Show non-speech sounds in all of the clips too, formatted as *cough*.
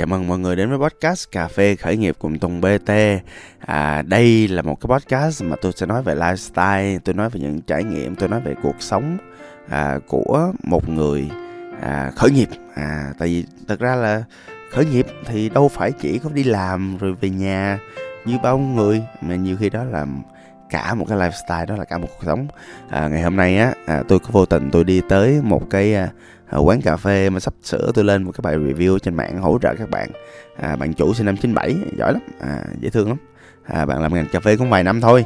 Chào mừng mọi người đến với podcast Cà phê khởi nghiệp cùng Tùng BT. À, đây là một cái podcast mà tôi sẽ nói về lifestyle, tôi nói về những trải nghiệm, tôi nói về cuộc sống à, của một người à, khởi nghiệp. À, tại vì thật ra là khởi nghiệp thì đâu phải chỉ có đi làm rồi về nhà như bao người mà nhiều khi đó là cả một cái lifestyle đó là cả một cuộc sống à, ngày hôm nay á à, tôi có vô tình tôi đi tới một cái à, Ờ, quán cà phê mà sắp sửa tôi lên một cái bài review trên mạng hỗ trợ các bạn. À, bạn chủ sinh năm 97 giỏi lắm. À, dễ thương lắm. À, bạn làm ngành cà phê cũng vài năm thôi.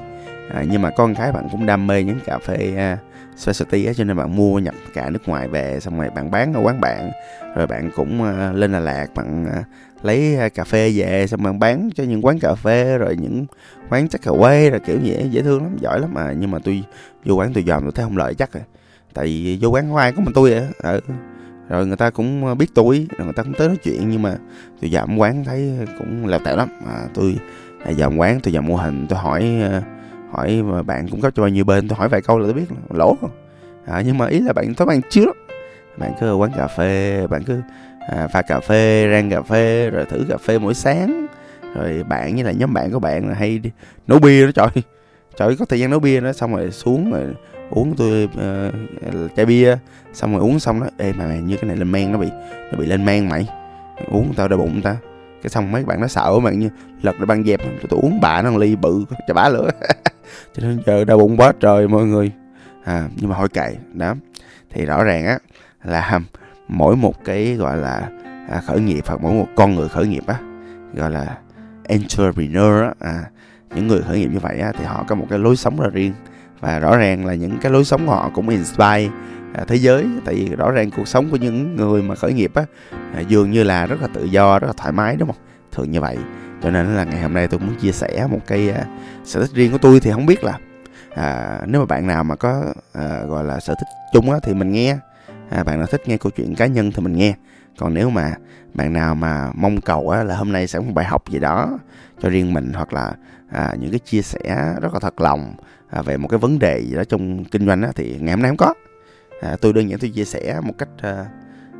À, nhưng mà con cái bạn cũng đam mê những cà phê à, specialty ấy, cho nên bạn mua nhập cả nước ngoài về xong rồi bạn bán ở quán bạn. Rồi bạn cũng à, lên Đà Lạt bạn à, lấy à, cà phê về xong bạn bán cho những quán cà phê rồi những quán chắc cà quê rồi kiểu gì dễ thương lắm giỏi lắm. Mà nhưng mà tôi vô quán tôi dòm tôi thấy không lợi chắc rồi tại vì vô quán hoa có mình tôi vậy ừ. rồi người ta cũng ờ, biết tôi rồi người ta cũng tới nói chuyện nhưng mà tôi dạm quán thấy cũng lèo tẹo lắm. À, tôi à, dạm quán tôi dạm mô hình tôi hỏi ờ, hỏi mà bạn cung cấp cho bao nhiêu bên tôi hỏi vài câu là tôi biết lỗ. À, nhưng mà ý là bạn tối bạn chưa bạn cứ quán cà phê bạn cứ à, pha cà phê rang cà phê rồi thử cà phê mỗi sáng. Rồi bạn với là nhóm bạn của bạn là hay đi nấu bia đó trời. Trời có thời gian nấu bia đó xong rồi xuống rồi uống tôi uh, chai bia xong rồi uống xong đó ê mà mày như cái này lên men nó bị nó bị lên men mày. Uống tao đau bụng ta. Cái xong mấy bạn nó sợ bạn như lật để băng dẹp tôi, tôi uống bà nó ly bự cho bá lửa. *laughs* Cho nên giờ đau bụng quá trời mọi người. À, nhưng mà thôi kệ đó. Thì rõ ràng á là mỗi một cái gọi là à, khởi nghiệp hoặc mỗi một con người khởi nghiệp á gọi là entrepreneur á à, những người khởi nghiệp như vậy á, thì họ có một cái lối sống ra riêng và rõ ràng là những cái lối sống của họ cũng inspire à, thế giới. Tại vì rõ ràng cuộc sống của những người mà khởi nghiệp á à, dường như là rất là tự do rất là thoải mái đúng không? Thường như vậy. Cho nên là ngày hôm nay tôi muốn chia sẻ một cái uh, sở thích riêng của tôi thì không biết là à, nếu mà bạn nào mà có à, gọi là sở thích chung á thì mình nghe. À, bạn nào thích nghe câu chuyện cá nhân thì mình nghe còn nếu mà bạn nào mà mong cầu á, là hôm nay sẽ có một bài học gì đó cho riêng mình hoặc là à, những cái chia sẻ rất là thật lòng à, về một cái vấn đề gì đó trong kinh doanh á, thì ngày hôm nay không có. À, tôi đơn giản tôi chia sẻ một cách à,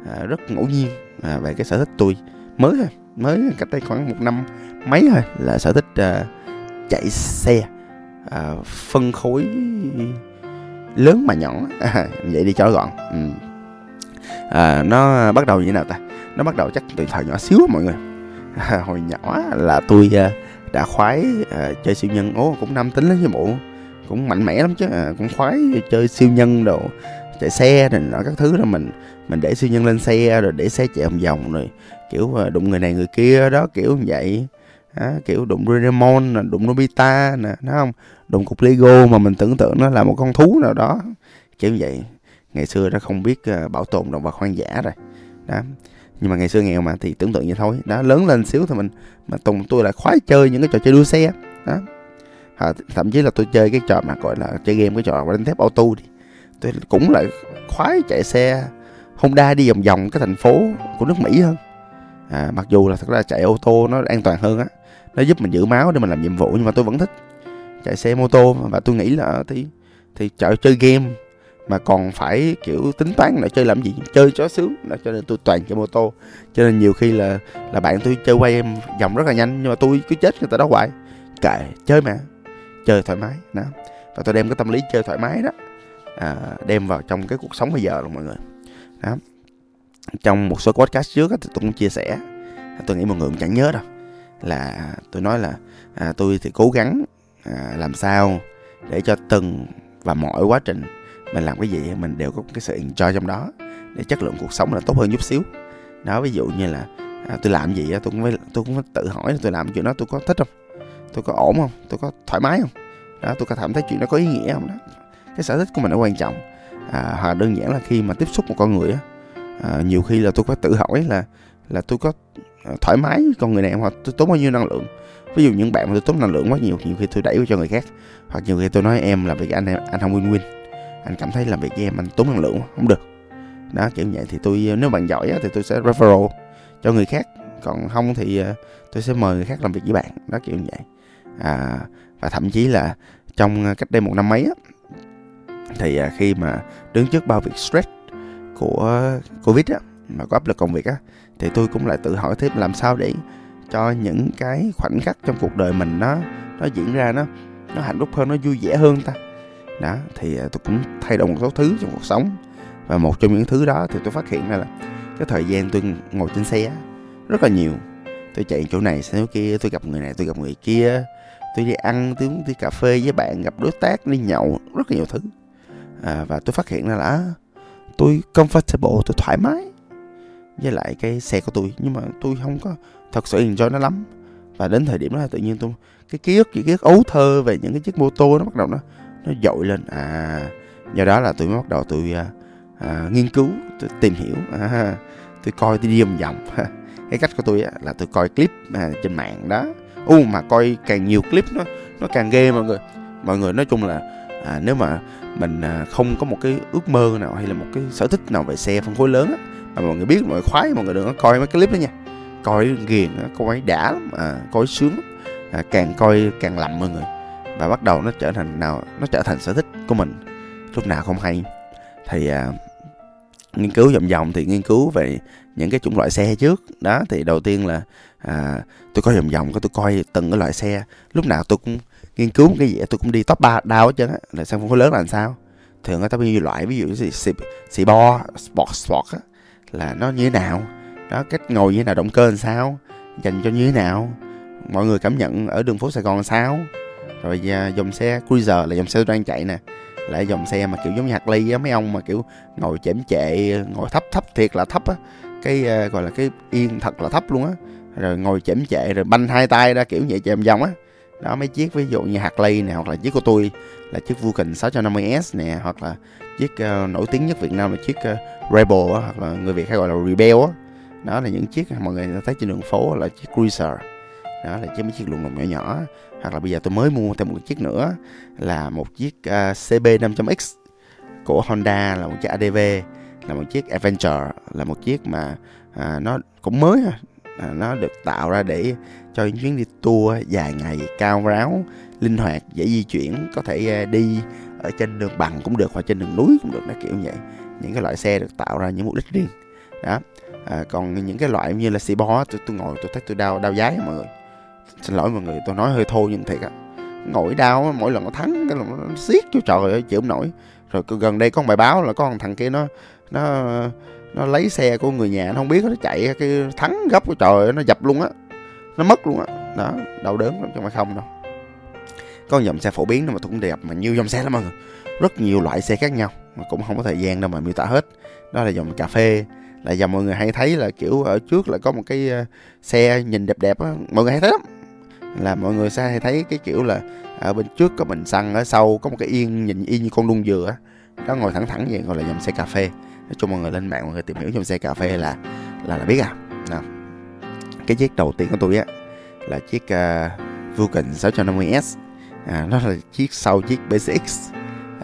à, rất ngẫu nhiên à, về cái sở thích tôi. Mới thôi mới cách đây khoảng một năm mấy thôi là sở thích à, chạy xe à, phân khối lớn mà nhỏ. À, *laughs* vậy đi cho gọn. Ừ à, nó bắt đầu như thế nào ta? Nó bắt đầu chắc từ thời nhỏ xíu mọi người. *laughs* À, hồi nhỏ là tôi à, đã khoái à, chơi siêu nhân. Ố cũng nam tính lắm chứ bộ. Cũng mạnh mẽ lắm chứ. À, cũng khoái chơi siêu nhân đồ chạy xe rồi, nọ các thứ đó. Mình mình để siêu nhân lên xe rồi để xe chạy vòng vòng rồi kiểu à, đụng người này người kia đó kiểu như vậy. À, kiểu đụng Doraemon đụng Nobita nè nó không? Đụng cục Lego mà mình tưởng tượng nó là một con thú nào đó kiểu như vậy ngày xưa nó không biết ờ, bảo tồn động vật hoang dã rồi. Đó. Nhưng mà ngày xưa nghèo mà thì tưởng tượng như thôi. Đó lớn lên xíu thì mình mà tùng tôi là khoái chơi những cái trò chơi đua xe. Đó. À, thậm chí là tôi chơi cái trò mà gọi là chơi game cái trò đánh thép auto thì tôi cũng là khoái chạy xe Honda đi vòng vòng cái thành phố của nước Mỹ hơn. À, mặc dù là thật ra chạy ô tô nó an toàn hơn á. Nó giúp mình giữ máu để mình làm nhiệm vụ nhưng mà tôi vẫn thích chạy xe mô tô. Và tôi nghĩ là thì thì chợ chơi game mà còn phải kiểu tính toán là chơi làm gì chơi cho sướng. Là cho nên tôi toàn chơi mô tô. Cho nên nhiều khi là là bạn tôi chơi quay em vòng rất là nhanh nhưng mà tôi cứ chết người ta đó hoài. Kệ chơi mà. Chơi thoải mái đó và tôi đem cái tâm lý chơi thoải mái đó à, đem vào trong cái cuộc sống bây giờ luôn mọi người. Đó. Trong một số podcast trước thì tôi cũng chia sẻ. Tôi nghĩ mọi người cũng chẳng nhớ đâu. Là tôi nói là à, tôi thì cố gắng à, làm sao để cho từng và mọi quá trình mình làm cái gì mình đều có cái sự enjoy trong đó. Để chất lượng cuộc sống là tốt hơn chút xíu. Đó ví dụ như là à, tôi làm gì tôi cũng phải tôi cũng phải tự hỏi là tôi làm chuyện đó tôi có thích không? Tôi có ổn không? Tôi có thoải mái không? Đó tôi có cảm thấy chuyện đó có ý nghĩa không đó. Cái sở thích của mình nó quan trọng. À, hoặc đơn giản là khi mà tiếp xúc một con người á à, nhiều khi là tôi phải tự hỏi là là tôi có à, thoải mái với con người này hoặc tôi tốn bao nhiêu năng lượng? Ví dụ những bạn mà tôi tốn năng lượng quá nhiều nhiều khi tôi đẩy cho người khác. Hoặc nhiều khi tôi nói em là việc anh anh không win win anh cảm thấy làm việc với em anh tốn năng lượng không được. Đó kiểu vậy. Thì tôi nếu bạn giỏi thì tôi sẽ referral cho người khác. Còn không thì ờ, tôi sẽ mời người khác làm việc với bạn. Đó kiểu như vậy. À, và thậm chí là trong ờ, cách đây một năm mấy á, thì ờ, khi mà đứng trước bao việc stress của covid á mà có áp lực công việc á thì tôi cũng lại tự hỏi thêm làm sao để cho những cái khoảnh khắc trong cuộc đời mình nó nó diễn ra nó nó hạnh phúc hơn nó vui vẻ hơn ta đó thì à, tôi cũng thay đổi một số thứ trong cuộc sống. Và một trong những thứ đó thì tôi phát hiện ra là cái thời gian tôi ngồi trên xe rất là nhiều. Tôi chạy chỗ này sang chỗ kia tôi gặp người này tôi gặp người kia. Tôi đi ăn tôi uống đi cà phê với bạn gặp đối tác đi nhậu rất là nhiều thứ. À, và tôi phát hiện ra là tôi comfortable tôi thoải mái với lại cái xe của tôi. Nhưng mà tôi không có thật sự enjoy nó lắm. Và đến thời điểm đó tự nhiên tôi cái ký ức những ký ức ấu thơ về những cái chiếc mô tô nó bắt đầu nó nó dội lên. À do đó là tôi mới bắt đầu tôi à, à, nghiên cứu tôi tìm hiểu. À, tôi coi tôi đi vòng vòng. *laughs* Cái cách của tôi á, là tôi coi clip à, trên mạng đó. U mà coi càng nhiều clip nó nó càng ghê mọi người. Mọi người nói chung là à, nếu mà mình à, không có một cái ước mơ nào hay là một cái sở thích nào về xe phân khối lớn á mà mọi người biết mọi người khoái mọi người đừng có coi mấy cái clip đó nha. Coi ghiền coi đã lắm à, coi sướng à, càng coi càng lầm mọi người và bắt đầu nó trở thành nào nó trở thành sở thích của mình. Lúc nào không hay. Thì à, nghiên cứu vòng vòng thì nghiên cứu về những cái chủng loại xe trước. Đó thì đầu tiên là à, tôi coi vòng vòng có tôi coi từng cái loại xe. Lúc nào tôi cũng nghiên cứu một cái gì tôi cũng đi top ba đau hết trơn á là sang phân khối lớn là làm sao. Thường người ta bao nhiêu loại ví dụ như xì xì bo sport sport á là nó như thế nào? Đó cách ngồi như thế nào động cơ làm sao? Dành cho như thế nào? Mọi người cảm nhận ở đường phố sài gòn làm sao? Rồi à, dòng xe cruiser là dòng xe tôi đang chạy nè. Là dòng xe mà kiểu giống như hạt ly á mấy ông mà kiểu ngồi chễm chệ ngồi thấp thấp thiệt là thấp á. Cái uh, gọi là cái yên thật là thấp luôn á. Rồi ngồi chễm chệ rồi banh hai tay ra kiểu vậy chèm vòng á. Đó mấy chiếc ví dụ như hạt ly nè hoặc là chiếc của tôi là chiếc Vulcan 650S nè hoặc là chiếc uh, nổi tiếng nhất Việt Nam là chiếc uh, Rebel á, hoặc là người Việt hay gọi là Rebel á. Đó là những chiếc mọi người thấy trên đường phố là chiếc Cruiser đó là chiếc mấy chiếc lùng lùng nhỏ nhỏ. Hoặc là bây giờ tôi mới mua thêm một chiếc nữa là một chiếc uh, CB 500X của Honda là một chiếc ADV là một chiếc Adventure là một chiếc mà à, nó cũng mới à, nó được tạo ra để cho những chuyến đi tour dài ngày cao ráo linh hoạt dễ di chuyển có thể à, đi ở trên đường bằng cũng được hoặc trên đường núi cũng được nó kiểu vậy. Những cái loại xe được tạo ra những mục đích riêng. Đó. À, còn những cái loại như là xe bó tôi, tôi ngồi tôi thấy tôi đau đau giái mọi người xin lỗi mọi người, tôi nói hơi thô nhưng thiệt á. Ngồi đau mỗi lần nó thắng cái là nó xiết cho trời ơi, chịu không nổi. Rồi gần đây có một bài báo là có một thằng kia nó nó nó lấy xe của người nhà, nó không biết, nó chạy cái thắng gấp của trời, nó dập luôn á. Nó mất luôn á. Đó, đau đớn lắm chứ mà không đâu. Có dòng xe phổ biến mà tôi cũng đẹp mà nhiều dòng xe lắm mọi người. Rất nhiều loại xe khác nhau, mà cũng không có thời gian đâu mà miêu tả hết. Đó là dòng cà phê, là dòng mọi người hay thấy là kiểu ở trước là có một cái ờ, xe nhìn đẹp đẹp á. Mọi người hay thấy lắm là mọi người sẽ hay thấy cái kiểu là ở bên trước có bình xăng ở sau có một cái yên nhìn y như con đung dừa nó đó ngồi thẳng thẳng vậy gọi là dòng xe cà phê. Nói chung mọi người lên mạng mọi người tìm hiểu dòng xe cà phê là là là biết à. Nào. cái chiếc đầu tiên của tôi á là chiếc uh, Vulcan 650S à, nó là chiếc sau chiếc BCX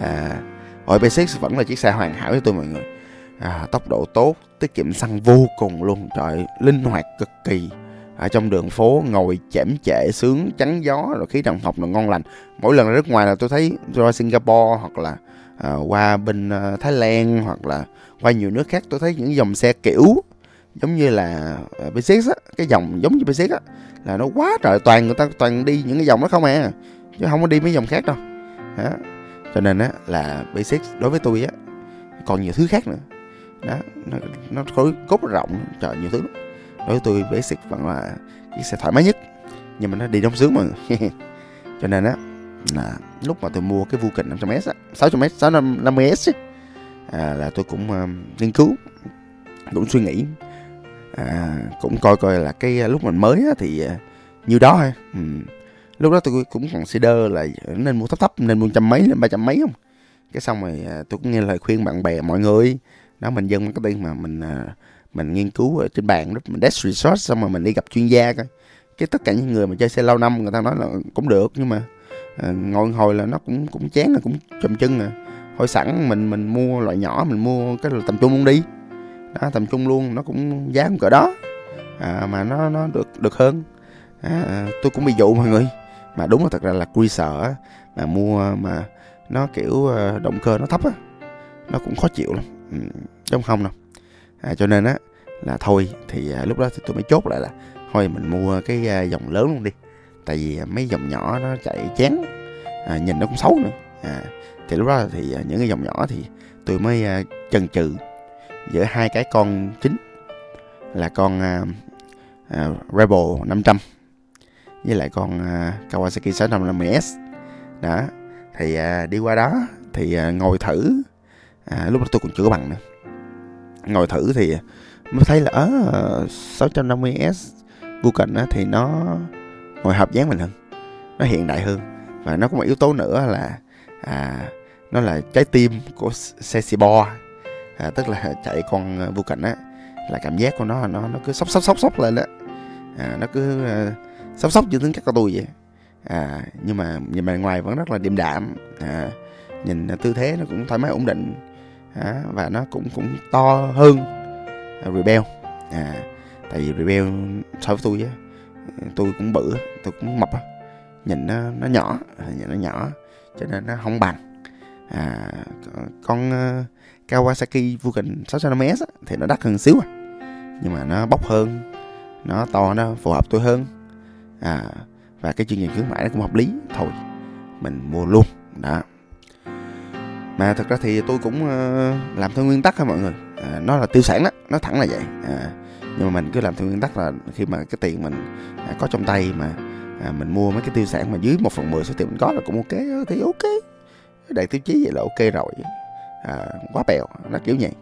à, rồi BCX vẫn là chiếc xe hoàn hảo với tôi mọi người. À, tốc độ tốt tiết kiệm xăng vô cùng luôn. Trời linh hoạt cực kỳ ở trong đường phố ngồi chễm chệ sướng chắn gió rồi khí đồng học là ngon lành. Mỗi lần ra nước ngoài là tôi thấy ra Singapore hoặc là à, qua bên à, Thái Lan hoặc là qua nhiều nước khác tôi thấy những dòng xe kiểu giống như là à, uh, B6 á cái dòng giống như B6 á là nó quá trời toàn người ta toàn đi những cái dòng đó không à chứ không có đi mấy dòng khác đâu. Đó. cho nên á là B6 đối với tôi á còn nhiều thứ khác nữa. Đó nó nó khối cốt rộng trời nhiều thứ đối với tôi basic vẫn là chiếc xe thoải mái nhất. Nhưng mà nó đi đông sướng mà. *laughs* Cho nên á là lúc mà tôi mua cái Vulcan 500S á 600S 650S à, là tôi cũng uh, nghiên cứu cũng suy nghĩ. À, cũng coi coi là cái ờ, lúc mình mới á, thì uh, nhiêu đó thôi. Ừ. lúc đó tôi cũng còn consider là nên mua thấp thấp nên mua trăm mấy lên ba trăm mấy không? Cái xong rồi uh, tôi cũng nghe lời khuyên bạn bè mọi người. Đó mình dân marketing mà mình uh, mình nghiên cứu ở trên bàn đó mình desk research xong rồi mình đi gặp chuyên gia coi. Cái tất cả những người mà chơi xe lâu năm người ta nói là cũng được nhưng mà à, ngồi hồi là nó cũng cũng chán là cũng chầm chân à. Thôi sẵn mình mình mua loại nhỏ mình mua cái tầm trung luôn đi. Đó tầm trung luôn nó cũng giá cũng cỡ đó. À, mà nó nó được được hơn. À, à tôi cũng bị dụ mọi người. Mà đúng là thật ra là quy sợ mà mua mà nó kiểu ờ, động cơ nó thấp á nó cũng khó chịu lắm. Ừ, trong không đâu à, cho nên á là thôi thì à, lúc đó thì tôi mới chốt lại là thôi mình mua cái à, dòng lớn luôn đi. Tại vì à, mấy dòng nhỏ nó chạy chán à, nhìn nó cũng xấu nữa. À, thì lúc đó thì à, những cái dòng nhỏ thì tôi mới à, chần chừ giữa hai cái con chính là con à, à, Rebel 500 với lại con à, Kawasaki 650S đó thì à, đi qua đó thì à, ngồi thử à, lúc đó tôi còn chưa có bằng nữa ngồi thử thì mới thấy là ở uh, 650S Vulcan á, thì nó ngồi hợp dáng mình hơn. Nó hiện đại hơn. Và nó có một yếu tố nữa là à, nó là trái tim của xe Sibor à, tức là chạy con à, Vulcan á là cảm giác của nó nó nó cứ sốc sốc sốc sốc lên đó à, nó cứ uh, sốc sốc như tiếng các con tôi vậy. À, nhưng mà nhìn bề ngoài vẫn rất là điềm đạm. À, nhìn tư thế nó cũng thoải mái ổn định à, và nó cũng cũng to hơn à, Rebel. À, tại vì Rebel so với tôi á tôi cũng bự tôi cũng mập á. Nhìn nó nó nhỏ nhìn nó nhỏ cho nên nó không bằng. À, con uh, Kawasaki Vulcan 650S á, thì nó đắt hơn xíu à. Nhưng mà nó bốc hơn nó to nó phù hợp tôi hơn. À và cái chương trình khuyến mãi nó cũng hợp lý thôi mình mua luôn. Đó mà thật ra thì tôi cũng ờ, làm theo nguyên tắc ha mọi người? À, nó là tiêu sản đó nó thẳng là vậy. À, nhưng mà mình cứ làm theo nguyên tắc là khi mà cái tiền mình à, có trong tay mà à, mình mua mấy cái tiêu sản mà dưới một phần mười số tiền mình có là cũng ok ờ, thì ok. Đại tiêu chí vậy là ok rồi. À, quá bèo nó kiểu vậy.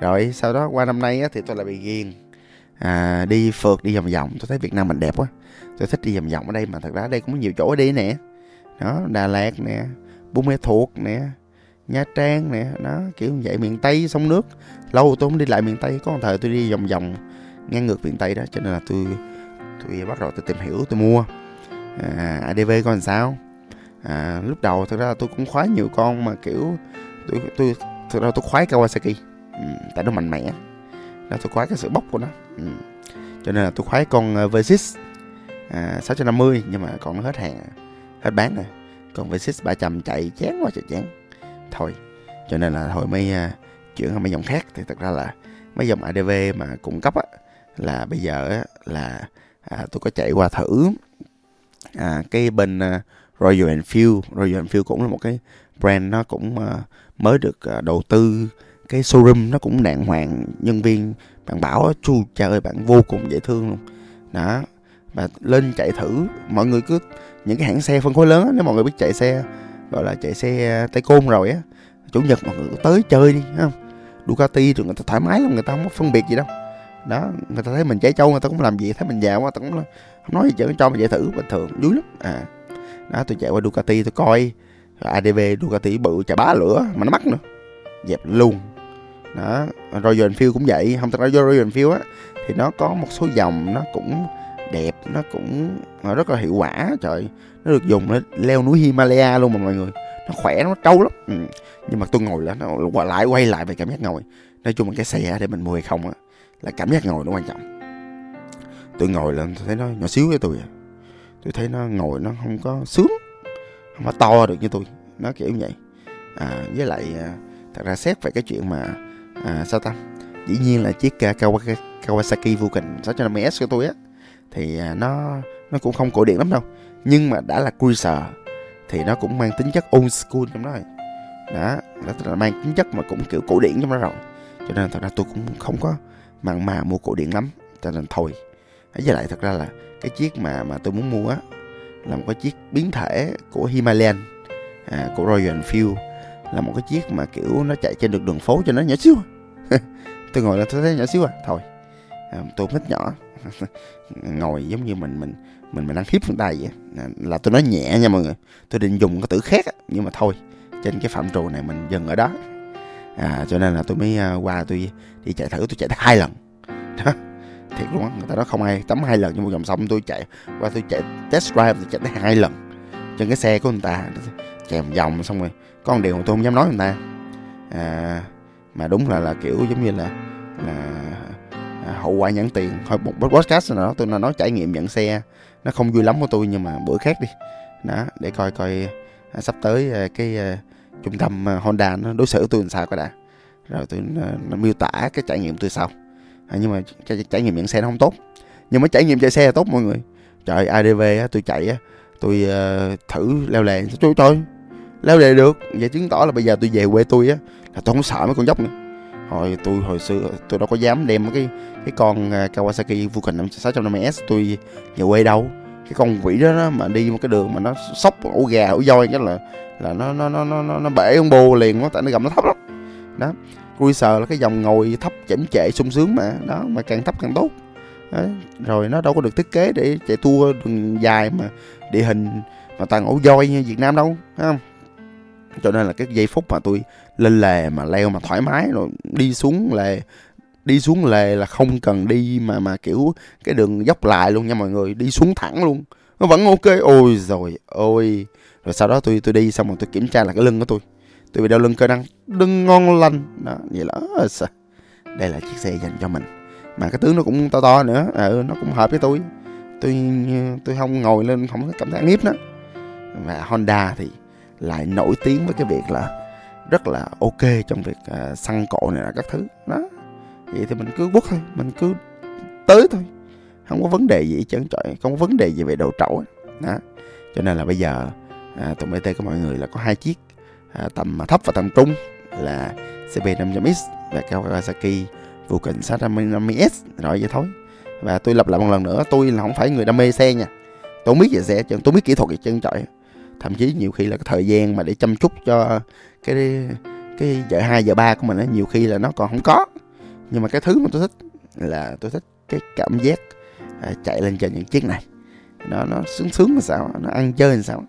Rồi sau đó qua năm nay á, thì tôi lại bị ghiền. À, đi phượt đi vòng vòng tôi thấy Việt Nam mình đẹp quá. Tôi thích đi vòng vòng ở đây mà thật ra đây cũng có nhiều chỗ đi nè. Đó Đà Lạt nè Buôn Mê Thuột nè Nha Trang nè đó kiểu như vậy miền Tây sông nước. Lâu tôi không đi lại miền Tây có một thời tôi đi vòng vòng ngang ngược miền Tây đó cho nên là tôi tôi bắt đầu tôi tìm hiểu tôi mua. À, ADV coi làm sao? À, lúc đầu thật ra là tôi cũng khoái nhiều con mà kiểu tôi tôi thực ra tôi khoái Kawasaki. Ừ, tại nó mạnh mẽ. Là tôi khoái cái sự bốc của nó. Ừ. cho nên là tôi khoái con ờ, V6 à, 650 nhưng mà còn nó hết hàng hết bán rồi. Còn Versys 300 chạy chán quá trời chán thôi. Cho nên là thôi mới à, chuyển sang mấy dòng khác thì thật ra là mấy dòng ADV mà cung cấp á là bây giờ á, là à, tôi có chạy qua thử. À, cái bên à, Royal Enfield Royal Enfield cũng là một cái brand nó cũng à, mới được đầu tư. Cái showroom nó cũng đàng hoàng nhân viên bạn bảo chu trời bạn vô cùng dễ thương luôn. Đó và lên chạy thử mọi người cứ những cái hãng xe phân khối lớn nếu mọi người biết chạy xe gọi là chạy xe à, tay côn rồi á. Chủ nhật mọi người tới chơi đi không? Ducati thì người ta thoải mái lắm, người ta không có phân biệt gì đâu. Đó, người ta thấy mình chạy trâu, người ta cũng làm gì thấy mình già quá, ta cũng không nói gì chứ, cho mình chạy thử, bình thường, vui lắm. À đó, tôi chạy qua Ducati, tôi coi ADV Ducati bự chạy bá lửa, mà nó mắc nữa. Dẹp luôn. Đó, Royal Enfield cũng vậy, không thật ra Royal Enfield á, thì nó có một số dòng nó cũng đẹp nó cũng nó rất là hiệu quả trời. Nó được dùng để leo núi Himalaya luôn mà mọi người. Nó khỏe nó trâu lắm. Ừ. nhưng mà tôi ngồi là nó lại quay lại về cảm giác ngồi. Nói chung là cái xe để mình mua hay không á là cảm giác ngồi nó quan trọng. Tôi ngồi lên tôi thấy nó nhỏ xíu với tôi à. Tôi thấy nó ngồi nó không có sướng không có to được như tôi. Nó kiểu như vậy. À, với lại à, thật ra xét về cái chuyện mà à, sao ta? Dĩ nhiên là chiếc Kawasaki Vulcan 650S của tôi á thì à, nó nó cũng không cổ điển lắm đâu. Nhưng mà đã là cruiser thì nó cũng mang tính chất old school trong đó rồi. Đó đó tức là mang tính chất mà cũng kiểu cổ điển trong đó rồi. Cho nên thật ra tôi cũng không có mặn mà mua cổ điển lắm cho nên thôi. Với lại thật ra là cái chiếc mà mà tôi muốn mua á là một cái chiếc biến thể của Himalayan à, của Royal Enfield là một cái chiếc mà kiểu nó chạy trên được đường phố cho nó nhỏ xíu à. *laughs* tôi ngồi là tôi thấy nhỏ xíu à thôi. À, tôi thích nhỏ. *laughs* ngồi giống như mình mình mình mình đang hiếp người ta vậy. Là tôi nói nhẹ nha mọi người. Tôi định dùng cái từ khác nhưng mà thôi trên cái phạm trù này mình dừng ở đó. À, cho nên là tôi mới à, qua tôi đi chạy thử tôi chạy hai lần. *laughs* Đó thiệt luôn á người ta nói không ai tắm hai lần nhưng một vòng xong tôi chạy qua tôi chạy test drive tôi chạy tới hai lần. Trên cái xe của người ta chạy một vòng xong rồi có một điều mà tôi không dám nói người ta. À, mà đúng là là kiểu giống như là là hậu quả nhãn tiền. Hồi một podcast nào đó tôi nói trải nghiệm nhận xe. Nó không vui lắm của tôi nhưng mà bữa khác đi. Đó để coi coi à, sắp tới à, cái à, trung tâm à, Honda nó đối xử tôi làm sao coi đã. Rồi tôi nó miêu tả cái trải nghiệm tôi sau. À, nhưng mà trải, trải nghiệm nhận xe nó không tốt. Nhưng mà trải nghiệm chạy xe là tốt mọi người. Trời adv á tôi chạy á tôi uh, à, thử leo lè trời trời leo lè được. Vậy chứng tỏ là bây giờ tôi về quê tôi á là tôi không sợ mấy con dốc nữa hồi tôi hồi xưa tôi đâu có dám đem cái cái con à, Kawasaki Vulcan 650S tôi về quê đâu. Cái con quỷ đó, đó mà đi một cái đường mà nó sóc ổ gà ổ voi cái là là nó nó nó nó nó, nó bể con bô liền nó tại nó gầm nó thấp lắm. Đó cruiser là cái dòng ngồi thấp chảnh trệ sung sướng mà đó mà càng thấp càng tốt. Đó. rồi nó đâu có được thiết kế để chạy tour đường dài mà địa hình mà toàn ổ voi như Việt Nam đâu thấy không? Cho nên là cái giây phút mà tôi lên lề mà leo mà thoải mái rồi đi xuống lề. Đi xuống lề là không cần đi mà mà kiểu cái đường dốc lại luôn nha mọi người đi xuống thẳng luôn. Nó vẫn ok. Ôi rồi ôi. Rồi sau đó tôi tôi đi xong rồi tôi kiểm tra là cái lưng của tôi. Tôi bị đau lưng cơ năng. Lưng ngon lành. Đó vậy là đây là chiếc xe dành cho mình. Mà cái tướng nó cũng to to nữa. À, ừ, nó cũng hợp với tôi. Tôi tôi không ngồi lên không cảm thấy nghiếp nữa và Honda thì lại nổi tiếng với cái việc là rất là ok trong việc à, săn cộ này là các thứ. Đó. Vậy thì mình cứ quất thôi mình cứ tới thôi. Không có vấn đề gì trơn trọi không có vấn đề gì về đầu trậu đó. Cho nên là bây giờ à, tụi bt của mọi người là có hai chiếc à, tầm thấp và tầm trung là CB 500X và Kawasaki Vulcan 650S rồi vậy thôi. Và tôi lặp lại một lần nữa tôi là không phải người đam mê xe nha. Tôi không biết về xe tôi biết kỹ thuật gì chân trọi thậm chí nhiều khi là cái thời gian mà để chăm chút cho cái cái giờ hai giờ ba của mình á nhiều khi là nó còn không có. Nhưng mà cái thứ mà tôi thích là tôi thích cái cảm giác à, chạy lên trên những chiếc này. Nó nó sướng sướng là sao nó ăn chơi làm sao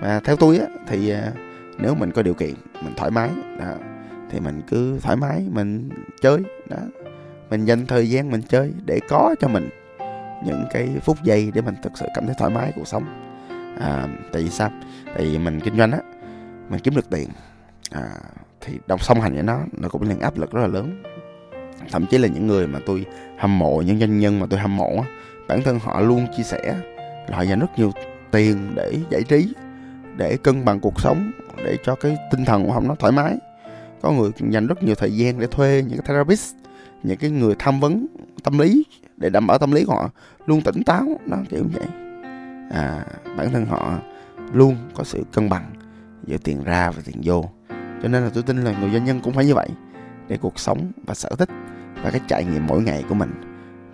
và theo tôi á thì à, nếu mình có điều kiện mình thoải mái đó, thì mình cứ thoải mái mình chơi đó. Mình dành thời gian mình chơi để có cho mình những cái phút giây để mình thực sự cảm thấy thoải mái cuộc sống. À, tại vì sao? Tại vì mình kinh doanh á mình kiếm được tiền à, thì đồng song hành với nó nó cũng là áp lực rất là lớn. Thậm chí là những người mà tôi hâm mộ những doanh nhân mà tôi hâm mộ bản thân họ luôn chia sẻ là họ dành rất nhiều tiền để giải trí để cân bằng cuộc sống để cho cái tinh thần của họ nó thoải mái. Có người dành rất nhiều thời gian để thuê những cái therapist những cái người tham vấn tâm lý để đảm bảo tâm lý của họ luôn tỉnh táo nó kiểu như vậy. À, bản thân họ luôn có sự cân bằng giữa tiền ra và tiền vô cho nên là tôi tin là người doanh nhân cũng phải như vậy để cuộc sống và sở thích và cái trải nghiệm mỗi ngày của mình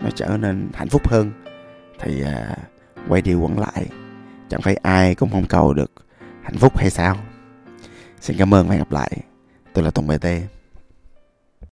nó trở nên hạnh phúc hơn. Thì à, quay đi quẩn lại chẳng phải ai cũng không cầu được hạnh phúc hay sao? Xin cảm ơn và hẹn gặp lại. Tôi là tùng bt